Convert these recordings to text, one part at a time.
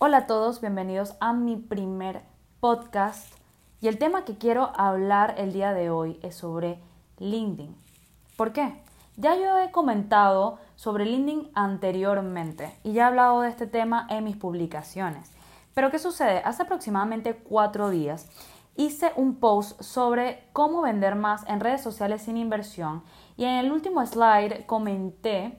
Hola a todos, bienvenidos a mi primer podcast y el tema que quiero hablar el día de hoy es sobre LinkedIn. ¿Por qué? Ya yo he comentado sobre LinkedIn anteriormente y ya he hablado de este tema en mis publicaciones. Pero ¿qué sucede? Hace aproximadamente cuatro días hice un post sobre cómo vender más en redes sociales sin inversión y en el último slide comenté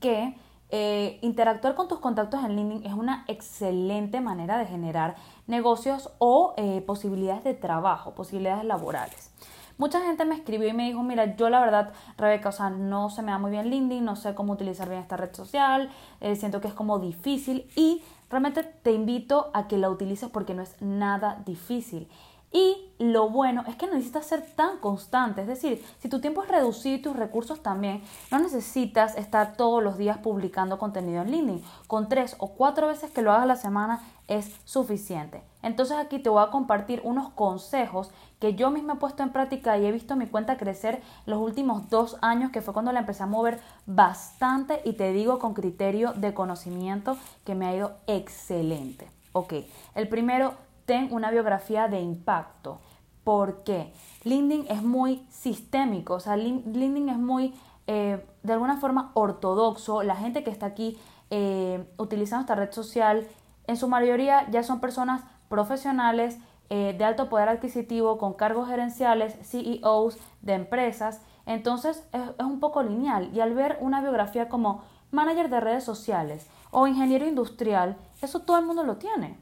que eh, interactuar con tus contactos en LinkedIn es una excelente manera de generar negocios o eh, posibilidades de trabajo, posibilidades laborales. Mucha gente me escribió y me dijo, mira, yo la verdad, Rebeca, o sea, no se me da muy bien LinkedIn, no sé cómo utilizar bien esta red social, eh, siento que es como difícil y realmente te invito a que la utilices porque no es nada difícil. Y lo bueno es que no necesitas ser tan constante, es decir, si tu tiempo es reducido y tus recursos también, no necesitas estar todos los días publicando contenido en LinkedIn. Con tres o cuatro veces que lo hagas a la semana es suficiente. Entonces aquí te voy a compartir unos consejos que yo misma he puesto en práctica y he visto mi cuenta crecer los últimos dos años, que fue cuando la empecé a mover bastante y te digo con criterio de conocimiento que me ha ido excelente. Ok, el primero, ten una biografía de impacto. ¿Por qué? LinkedIn es muy sistémico, o sea, LinkedIn es muy, eh, de alguna forma, ortodoxo. La gente que está aquí eh, utilizando esta red social, en su mayoría ya son personas profesionales eh, de alto poder adquisitivo, con cargos gerenciales, CEOs de empresas. Entonces es, es un poco lineal. Y al ver una biografía como manager de redes sociales o ingeniero industrial, eso todo el mundo lo tiene.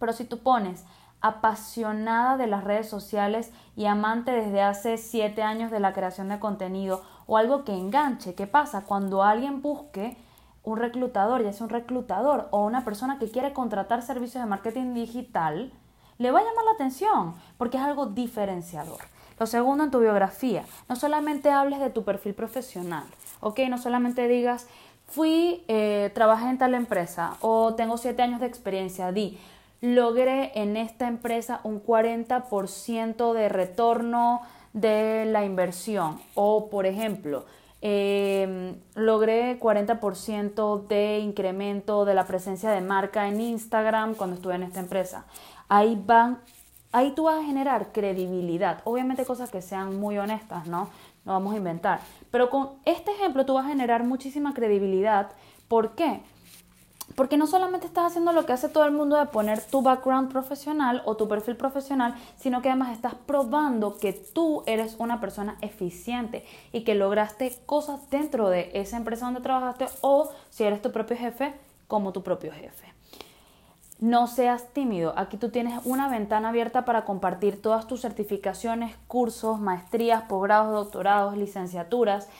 Pero si tú pones apasionada de las redes sociales y amante desde hace siete años de la creación de contenido o algo que enganche, ¿qué pasa? Cuando alguien busque un reclutador, ya sea un reclutador o una persona que quiere contratar servicios de marketing digital, le va a llamar la atención porque es algo diferenciador. Lo segundo en tu biografía, no solamente hables de tu perfil profesional, ¿ok? No solamente digas, fui, eh, trabajé en tal empresa o tengo siete años de experiencia, di, logré en esta empresa un 40% de retorno de la inversión. O, por ejemplo, eh, logré 40% de incremento de la presencia de marca en Instagram cuando estuve en esta empresa. Ahí van, ahí tú vas a generar credibilidad. Obviamente cosas que sean muy honestas, ¿no? No vamos a inventar. Pero con este ejemplo tú vas a generar muchísima credibilidad. ¿Por qué? Porque no solamente estás haciendo lo que hace todo el mundo de poner tu background profesional o tu perfil profesional, sino que además estás probando que tú eres una persona eficiente y que lograste cosas dentro de esa empresa donde trabajaste o si eres tu propio jefe, como tu propio jefe. No seas tímido. Aquí tú tienes una ventana abierta para compartir todas tus certificaciones, cursos, maestrías, posgrados, doctorados, licenciaturas,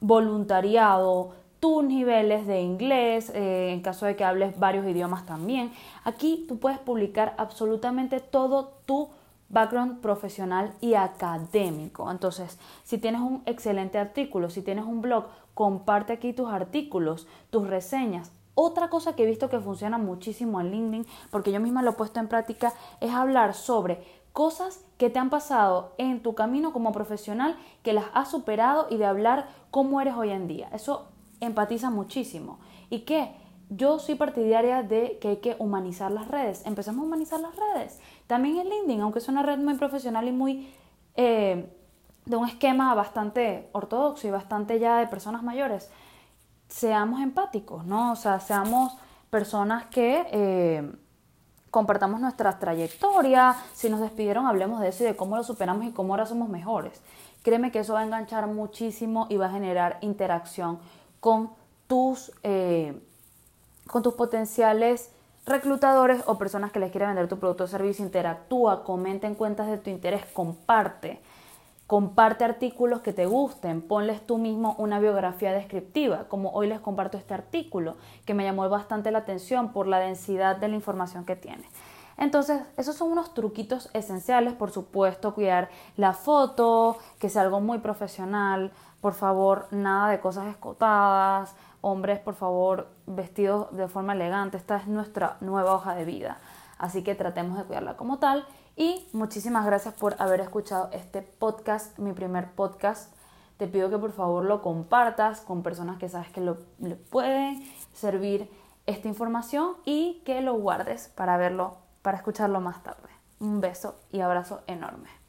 voluntariado, tus niveles de inglés, eh, en caso de que hables varios idiomas también. Aquí tú puedes publicar absolutamente todo tu background profesional y académico. Entonces, si tienes un excelente artículo, si tienes un blog, comparte aquí tus artículos, tus reseñas. Otra cosa que he visto que funciona muchísimo en LinkedIn, porque yo misma lo he puesto en práctica, es hablar sobre cosas que te han pasado en tu camino como profesional, que las has superado y de hablar cómo eres hoy en día. Eso empatiza muchísimo. ¿Y que Yo soy partidaria de que hay que humanizar las redes. Empezamos a humanizar las redes. También en LinkedIn, aunque es una red muy profesional y muy eh, de un esquema bastante ortodoxo y bastante ya de personas mayores, seamos empáticos, ¿no? O sea, seamos personas que eh, compartamos nuestra trayectoria. Si nos despidieron, hablemos de eso y de cómo lo superamos y cómo ahora somos mejores. Créeme que eso va a enganchar muchísimo y va a generar interacción con tus, eh, con tus potenciales reclutadores o personas que les quieren vender tu producto o servicio. Interactúa, comenta en cuentas de tu interés, comparte. Comparte artículos que te gusten, ponles tú mismo una biografía descriptiva, como hoy les comparto este artículo, que me llamó bastante la atención por la densidad de la información que tiene. Entonces, esos son unos truquitos esenciales, por supuesto, cuidar la foto, que sea algo muy profesional, por favor, nada de cosas escotadas, hombres, por favor, vestidos de forma elegante. Esta es nuestra nueva hoja de vida. Así que tratemos de cuidarla como tal. Y muchísimas gracias por haber escuchado este podcast, mi primer podcast. Te pido que por favor lo compartas con personas que sabes que le pueden servir esta información y que lo guardes para verlo, para escucharlo más tarde. Un beso y abrazo enorme.